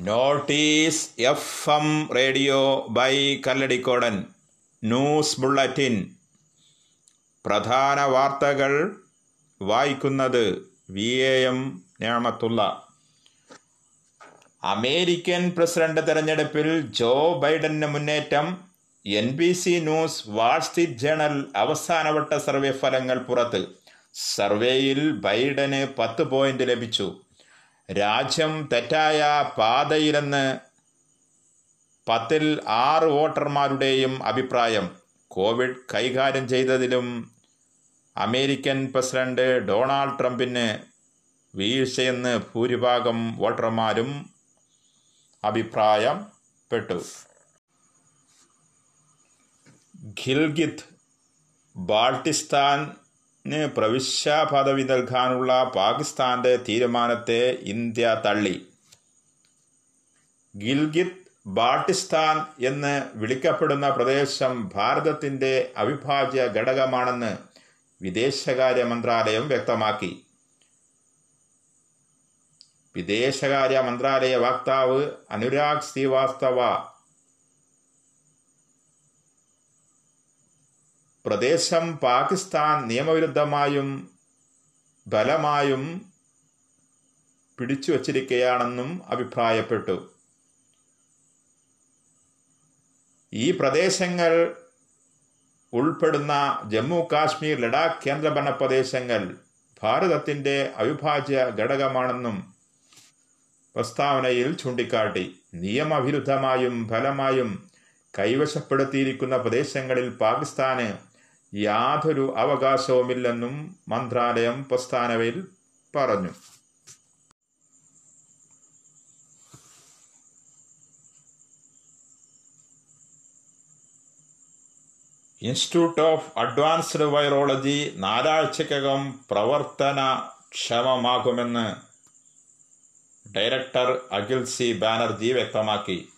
Notice F M radio by Kalladikkodan. News bulletin. പ്രധാന വാർത്തകൾ വായിക്കുന്നത് വി എ എം ഞാമത്തുള്ള അമേരിക്കൻ പ്രസിഡന്റ് തെരഞ്ഞെടുപ്പിൽ ജോ ബൈഡന് മുന്നേറ്റം. N B C news Wall Street Journal അവസാനവട്ട സർവേ ഫലങ്ങൾ പുറത്ത്. സർവേയിൽ ബൈഡന് പത്ത് പോയിന്റ് ലഭിച്ചു. രാജ്യം തെറ്റായ പാതയിലെന്ന് പത്തിൽ ആറ് വോട്ടർമാരുടെയും അഭിപ്രായം. കോവിഡ് കൈകാര്യം ചെയ്തതിലും അമേരിക്കൻ പ്രസിഡന്റ് ഡൊണാൾഡ് ട്രംപിന് വീഴ്ചയെന്ന് ഭൂരിഭാഗം വോട്ടർമാരും അഭിപ്രായപ്പെട്ടു. ഗിൽഗിത്ത് ബാൾട്ടിസ്ഥാന് പ്രവിശ്യ പദവി നൽകാനുള്ള പാകിസ്ഥാന്റെ തീരുമാനത്തെ ഇന്ത്യ തള്ളി. ഗിൽഗിത് ബാട്ടിസ്ഥാൻ എന്ന് വിളിക്കപ്പെടുന്ന പ്രദേശം ഭാരതത്തിന്റെ അവിഭാജ്യ ഘടകമാണെന്ന് വിദേശകാര്യ മന്ത്രാലയം വ്യക്തമാക്കി. വിദേശകാര്യ മന്ത്രാലയ വക്താവ് അനുരാഗ് ശ്രീവാസ്തവ പ്രദേശം പാകിസ്ഥാൻ നിയമവിരുദ്ധമായും ബലമായും പിടിച്ചു വച്ചിരിക്കുകയാണെന്നും അഭിപ്രായപ്പെട്ടു. ഈ പ്രദേശങ്ങൾ ഉൾപ്പെടുന്ന ജമ്മു കാശ്മീർ ലഡാക്ക് കേന്ദ്രഭരണ പ്രദേശങ്ങൾ ഭാരതത്തിന്റെ അവിഭാജ്യ ഘടകമാണെന്നും പ്രസ്താവനയിൽ ചൂണ്ടിക്കാട്ടി. നിയമവിരുദ്ധമായും ഫലമായും കൈവശപ്പെടുത്തിയിരിക്കുന്ന പ്രദേശങ്ങളിൽ പാകിസ്ഥാന് യാതൊരു അവകാശവുമില്ലെന്നും മന്ത്രാലയം പ്രസ്താവനയിൽ പറഞ്ഞു. ഇൻസ്റ്റിറ്റ്യൂട്ട് ഓഫ് അഡ്വാൻസ്ഡ് വൈറോളജി നാലാഴ്ചക്കകം പ്രവർത്തനക്ഷമമാകുമെന്ന് ഡയറക്ടർ അഖിൽ സി ബാനർജി വ്യക്തമാക്കി.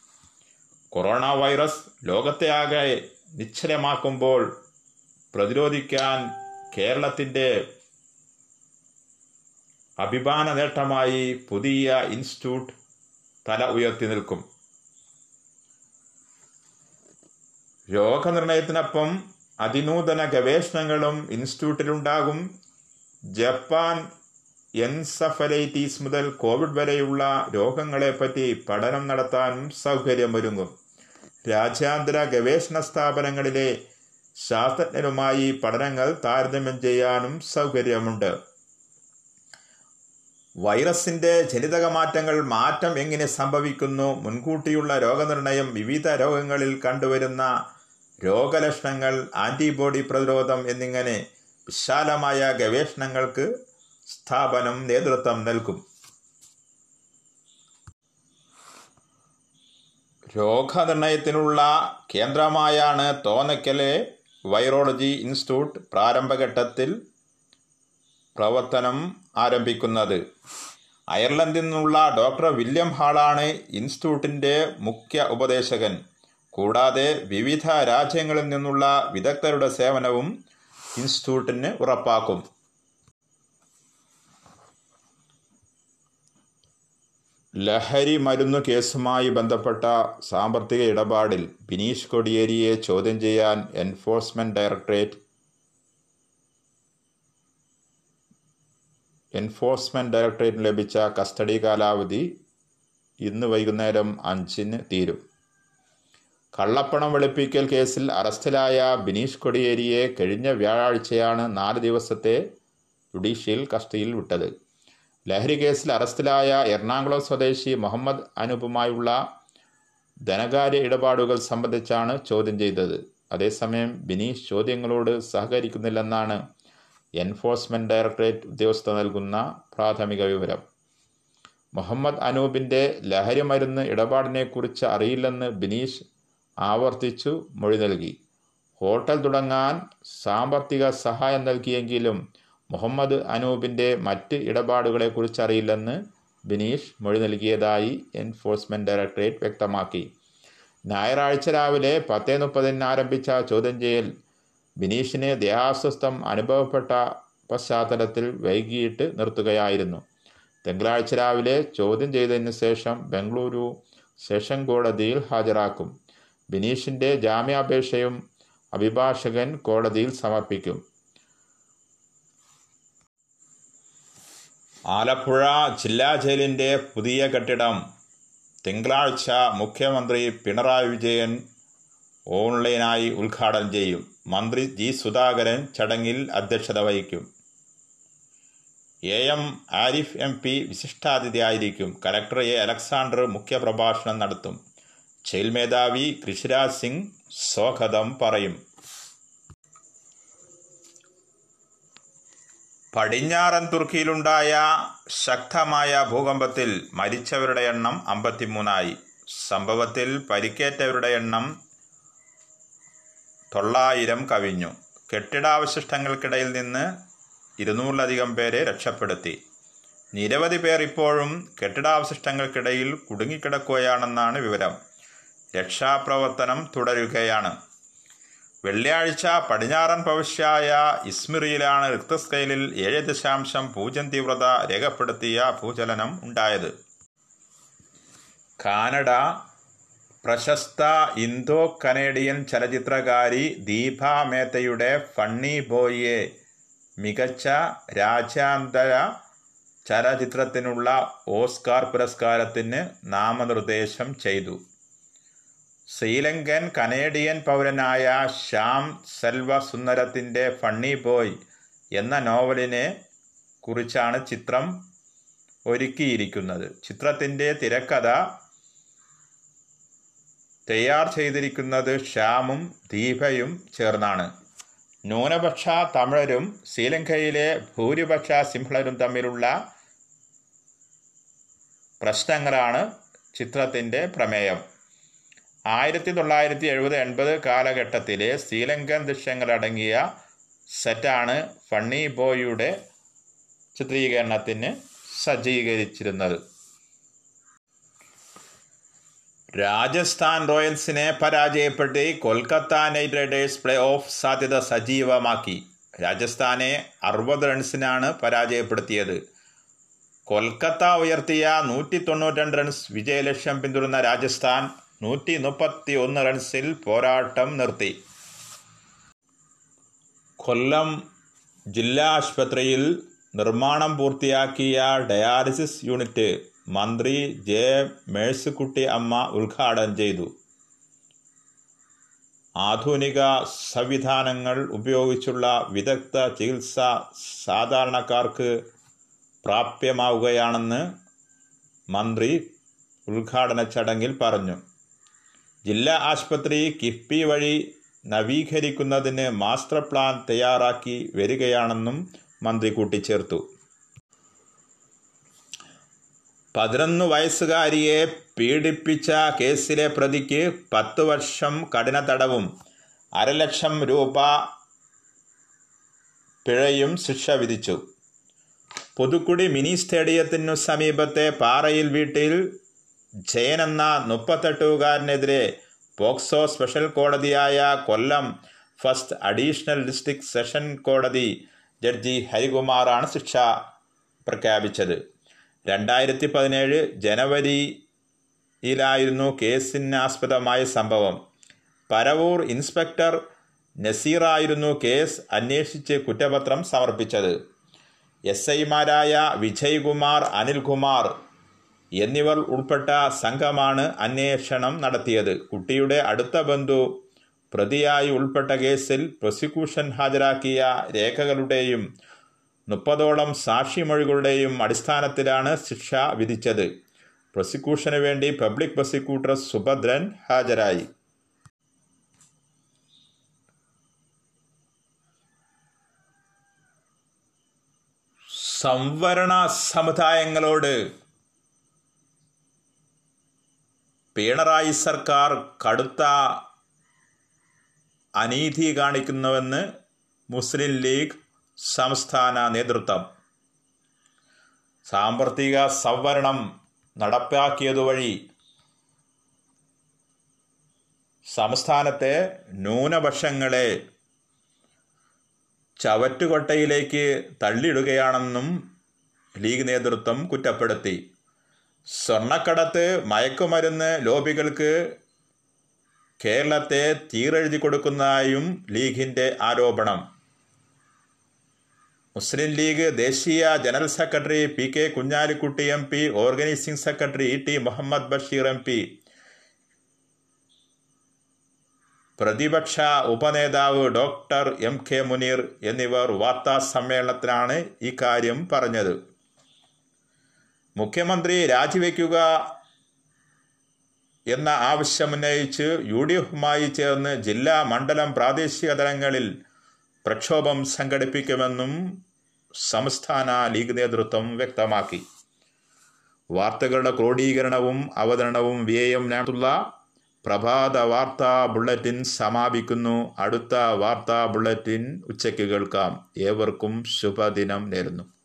കൊറോണ വൈറസ് ലോകത്തെ ആകെ നിശ്ചലമാക്കുമ്പോൾ പ്രതിരോധിക്കാൻ കേരളത്തിന്റെ അഭിമാന നേട്ടമായി പുതിയ ഇൻസ്റ്റിറ്റ്യൂട്ട് തല ഉയർത്തി നിൽക്കും. രോഗനിർണയത്തിനൊപ്പം അതിനൂതന ഗവേഷണങ്ങളും ഇൻസ്റ്റിറ്റ്യൂട്ടിലുണ്ടാകും. ജപ്പാൻ എൻസഫലൈറ്റീസ് മുതൽ കോവിഡ് വരെയുള്ള രോഗങ്ങളെപ്പറ്റി പഠനം നടത്താനും സൗകര്യമൊരുങ്ങും. രാജ്യാന്തര ഗവേഷണ സ്ഥാപനങ്ങളിലെ ശാസ്ത്രജ്ഞരുമായി പഠനങ്ങൾ താരതമ്യം ചെയ്യാനും സൗകര്യമുണ്ട്. വൈറസിന്റെ ജനിതക മാറ്റങ്ങൾ മാറ്റം എങ്ങനെ സംഭവിക്കുന്നു മുൻകൂട്ടിയുള്ള രോഗനിർണയം വിവിധ രോഗങ്ങളിൽ കണ്ടുവരുന്ന രോഗലക്ഷണങ്ങൾ ആന്റിബോഡി പ്രതിരോധം എന്നിങ്ങനെ വിശാലമായ ഗവേഷണങ്ങൾക്ക് സ്ഥാപനം നേതൃത്വം നൽകും. രോഗനിർണയത്തിനുള്ള കേന്ദ്രമായാണ് തോന്നക്കലെ വൈറോളജി ഇൻസ്റ്റിറ്റ്യൂട്ട് പ്രാരംഭഘട്ടത്തിൽ പ്രവർത്തനം ആരംഭിക്കുന്നത്. അയർലൻഡിൽ നിന്നുള്ള ഡോക്ടർ വില്യം ഹാളാണ് ഇൻസ്റ്റിറ്റ്യൂട്ടിന്റെ മുഖ്യ ഉപദേശകൻ. കൂടാതെ വിവിധ രാജ്യങ്ങളിൽ നിന്നുള്ള വിദഗ്ധരുടെ സേവനവും ഇൻസ്റ്റിറ്റ്യൂട്ടിന് ഉറപ്പാക്കും. ലഹരി മരുന്നു കേസുമായി ബന്ധപ്പെട്ട സാമ്പത്തിക ഇടപാടിൽ ബിനീഷ് കൊടിയേരിയെ ചോദ്യം ചെയ്യാൻ എൻഫോഴ്സ്മെന്റ് ഡയറക്ടറേറ്റ് എൻഫോഴ്സ്മെന്റ് ഡയറക്ടറേറ്റിന് ലഭിച്ച കസ്റ്റഡി കാലാവധി ഇന്ന് വൈകുന്നേരം അഞ്ചിന് തീരും. കള്ളപ്പണം വെളുപ്പിക്കൽ കേസിൽ അറസ്റ്റിലായ ബിനീഷ് കൊടിയേരിയെ കഴിഞ്ഞ വ്യാഴാഴ്ചയാണ് നാല് ദിവസത്തെ ജുഡീഷ്യൽ കസ്റ്റഡിയിൽ വിട്ടത്. ലഹരി കേസിൽ അറസ്റ്റിലായ എറണാകുളം സ്വദേശി മുഹമ്മദ് അനൂപുമായുള്ള ധനകാര്യ ഇടപാടുകൾ സംബന്ധിച്ചാണ് ചോദ്യം ചെയ്തത്. അതേസമയം ബിനീഷ് ചോദ്യങ്ങളോട് സഹകരിക്കുന്നില്ലെന്നാണ് എൻഫോഴ്സ്മെന്റ് ഡയറക്ടറേറ്റ് ഉദ്യോഗസ്ഥ നൽകുന്ന പ്രാഥമിക വിവരം. മുഹമ്മദ് അനൂപിന്റെ ലഹരി മരുന്ന് ഇടപാടിനെക്കുറിച്ച് അറിയില്ലെന്ന് ബിനീഷ് ആവർത്തിച്ചു മൊഴി നൽകി. ഹോട്ടൽ തുടങ്ങാൻ സാമ്പത്തിക സഹായം നൽകിയെങ്കിലും മുഹമ്മദ് അനൂപിന്റെ മറ്റ് ഇടപാടുകളെക്കുറിച്ച് അറിയില്ലെന്ന് ബിനീഷ് മൊഴി നൽകിയതായി എൻഫോഴ്സ്മെന്റ് ഡയറക്ടറേറ്റ് വ്യക്തമാക്കി. ഞായറാഴ്ച രാവിലെ പത്തേ മുപ്പതിന് ആരംഭിച്ച ചോദ്യം ചെയ്യൽ ബിനീഷിന് ദേഹാസ്വസ്ഥം അനുഭവപ്പെട്ട പശ്ചാത്തലത്തിൽ വൈകിയിട്ട് നിർത്തുകയായിരുന്നു. തിങ്കളാഴ്ച രാവിലെ ചോദ്യം ചെയ്തതിന് ശേഷം ബംഗളൂരു സെഷൻ കോടതിയിൽ ഹാജരാക്കും. ബിനീഷിന്റെ ജാമ്യാപേക്ഷയും അഭിഭാഷകൻ കോടതിയിൽ സമർപ്പിക്കും. ആലപ്പുഴ ജില്ലാ ജയിലിന്റെ പുതിയ കെട്ടിടം. തിങ്കളാഴ്ച മുഖ്യമന്ത്രി പിണറായി വിജയൻ ഓൺലൈനായി ഉദ്ഘാടനം ചെയ്യും. മന്ത്രി ജി സുധാകരൻ ചടങ്ങിൽ അധ്യക്ഷത വഹിക്കും. A M Arif M P വിശിഷ്ടാതിഥിയായിരിക്കും. Collector A Alexander മുഖ്യപ്രഭാഷണം നടത്തും. ജയിൽ മേധാവി കൃഷിരാജ് സിംഗ് സ്വാഗതം പറയും. പടിഞ്ഞാറൻ തുർക്കിയിലുണ്ടായ ശക്തമായ ഭൂകമ്പത്തിൽ മരിച്ചവരുടെ എണ്ണം അമ്പത്തിമൂന്നായി. സംഭവത്തിൽ പരിക്കേറ്റവരുടെ എണ്ണം തൊള്ളായിരം കവിഞ്ഞു. കെട്ടിടാവശിഷ്ടങ്ങൾക്കിടയിൽ നിന്ന് ഇരുന്നൂറിലധികം പേരെ രക്ഷപ്പെടുത്തി. നിരവധി പേർ ഇപ്പോഴും കെട്ടിടാവശിഷ്ടങ്ങൾക്കിടയിൽ കുടുങ്ങിക്കിടക്കുകയാണെന്നാണ് വിവരം. രക്ഷാപ്രവർത്തനം തുടരുകയാണ്. വെള്ളിയാഴ്ച പടിഞ്ഞാറൻ പവിശ്യായ ഇസ്മിറിയിലാണ് സ്കെയിലിൽ ഏഴ് ദശാംശം പൂജ്യം തീവ്രത രേഖപ്പെടുത്തിയ ഭൂചലനം ഉണ്ടായത്. കാനഡ പ്രശസ്ത ഇന്തോ കനേഡിയൻ ചലച്ചിത്രകാരി ദീപ മേത്തയുടെ ഫണ്ണി ബോയിയെ മികച്ച രാജ്യാന്തര ചലച്ചിത്രത്തിനുള്ള ഓസ്കാർ പുരസ്കാരത്തിന് നാമനിർദ്ദേശം ചെയ്തു. ശ്രീലങ്കൻ കനേഡിയൻ പൗരനായ ശ്യാം സെൽവ സുന്ദരത്തിന്റെ ഫണ്ണി ബോയ് എന്ന നോവലിനെ കുറിച്ചാണ് ചിത്രം ഒരുക്കിയിരിക്കുന്നത്. ചിത്രത്തിന്റെ തിരക്കഥ തയ്യാർ ചെയ്തിരിക്കുന്നത് ശ്യാമും ദീപയും ചേർന്നാണ്. ന്യൂനപക്ഷ തമിഴരും ശ്രീലങ്കയിലെ ഭൂരിപക്ഷ സിംഹളരും തമ്മിലുള്ള പ്രശ്നങ്ങളാണ് ചിത്രത്തിന്റെ പ്രമേയം. ആയിരത്തി തൊള്ളായിരത്തി എഴുപത് എൺപത് കാലഘട്ടത്തിലെ ശ്രീലങ്കൻ ദൃശ്യങ്ങളടങ്ങിയ സെറ്റാണ് ഫണ്ണി ബോയിയുടെ ചിത്രീകരണത്തിന് സജ്ജീകരിച്ചിരുന്നത്. രാജസ്ഥാൻ റോയൽസിനെ പരാജയപ്പെട്ട് Kolkata knight riders play off സാധ്യത സജീവമാക്കി. രാജസ്ഥാനെ അറുപത് റൺസിനാണ് പരാജയപ്പെടുത്തിയത്. കൊൽക്കത്ത ഉയർത്തിയ നൂറ്റി തൊണ്ണൂറ്റി റൺസ് വിജയലക്ഷ്യം പിന്തുടർന്ന രാജസ്ഥാൻ നൂറ്റി മുപ്പത്തി ഒന്ന് റൺസിൽ പോരാട്ടം നിർത്തി. കൊല്ലം ജില്ലാ ആശുപത്രിയിൽ നിർമ്മാണം പൂർത്തിയാക്കിയ ഡയാലിസിസ് യൂണിറ്റ് മന്ത്രി ജെ മേഴ്സിക്കുട്ടി അമ്മ ഉദ്ഘാടനം ചെയ്തു. ആധുനിക സംവിധാനങ്ങൾ ഉപയോഗിച്ചുള്ള വിദഗ്ധ ചികിത്സ സാധാരണക്കാർക്ക് പ്രാപ്യമാവുകയാണെന്ന് മന്ത്രി ഉദ്ഘാടന ചടങ്ങിൽ പറഞ്ഞു. ജില്ലാ ആശുപത്രി കിഫ്ബി വഴി നവീകരിക്കുന്നതിന് മാസ്റ്റർ പ്ലാൻ തയ്യാറാക്കി വരികയാണെന്നും മന്ത്രി കൂട്ടിച്ചേർത്തു. പതിനൊന്ന് വയസ്സുകാരിയെ പീഡിപ്പിച്ച കേസിലെ പ്രതിക്ക് പത്ത് വർഷം കഠിന തടവും അരലക്ഷം രൂപ പിഴയും ശിക്ഷ വിധിച്ചു. പുതുക്കുടി മിനി സ്റ്റേഡിയത്തിനു സമീപത്തെ പാറയിൽ വീട്ടിൽ ജയൻ എന്ന മുപ്പത്തെട്ടുകാരനെതിരെ POCSO special കോടതിയായ Kollam first additional district session കോടതി ജഡ്ജി ഹരികുമാറാണ് ശിക്ഷ പ്രഖ്യാപിച്ചത്. രണ്ടായിരത്തി പതിനേഴ് ജനുവരിയിലായിരുന്നു കേസിനാസ്പദമായ സംഭവം. പരവൂർ ഇൻസ്പെക്ടർ നസീറായിരുന്നു കേസ് അന്വേഷിച്ച് കുറ്റപത്രം സമർപ്പിച്ചത്. എസ് ഐമാരായ വിജയ്കുമാർ അനിൽകുമാർ എന്നിവർ ഉൾപ്പെട്ട സംഘമാണ് അന്വേഷണം നടത്തിയത്. കുട്ടിയുടെ അടുത്ത ബന്ധു പ്രതിയായി ഉൾപ്പെട്ട കേസിൽ പ്രോസിക്യൂഷൻ ഹാജരാക്കിയ രേഖകളുടെയും മുപ്പതോളം സാക്ഷിമൊഴികളുടെയും അടിസ്ഥാനത്തിലാണ് ശിക്ഷ വിധിച്ചത്. പ്രോസിക്യൂഷന് വേണ്ടി പബ്ലിക് പ്രോസിക്യൂട്ടർ സുഭദ്രൻ ഹാജരായി. സംവരണ സമുദായങ്ങളോട് പിണറായി സർക്കാർ കടുത്ത അനീതി കാണിക്കുന്നുവെന്ന് മുസ്ലിം ലീഗ് സംസ്ഥാന നേതൃത്വം. സാമ്പത്തിക സംവരണം നടപ്പാക്കിയതുവഴി സംസ്ഥാനത്തെ ന്യൂനപക്ഷങ്ങളെ ചവറ്റുകൊട്ടയിലേക്ക് തള്ളിയിടുകയാണെന്നും ലീഗ് നേതൃത്വം കുറ്റപ്പെടുത്തി. സ്വർണക്കടത്ത് മയക്കുമരുന്ന് ലോബികൾക്ക് കേരളത്തെ തീരെഴുതി കൊടുക്കുന്നതായും ലീഗിന്റെ ആരോപണം. മുസ്ലിം ലീഗ് ദേശീയ general secretary P K Kunhalikutty M P organising secretary E T Muhammad Basheer M P പ്രതിപക്ഷ ഉപനേതാവ് ഡോക്ടർ എം കെ മുനീർ എന്നിവർ വാർത്താ സമ്മേളനത്തിലാണ് ഇക്കാര്യം പറഞ്ഞത്. മുഖ്യമന്ത്രി രാജിവെക്കുക എന്ന ആവശ്യമുന്നയിച്ച് യു ഡി എഫുമായി ചേർന്ന് ജില്ലാ മണ്ഡലം പ്രാദേശിക തലങ്ങളിൽ പ്രക്ഷോഭം സംഘടിപ്പിക്കുമെന്നും സംസ്ഥാന ലീഗ് നേതൃത്വം വ്യക്തമാക്കി. വാർത്തകളുടെ ക്രോഡീകരണവും അവതരണവും വി എം പ്രഭാത വാർത്താ ബുള്ളറ്റിൻ സമാപിക്കുന്നു. അടുത്ത വാർത്താ ബുള്ളറ്റിൻ ഉച്ചയ്ക്ക് കേൾക്കാം. ഏവർക്കും ശുഭദിനം നേരുന്നു.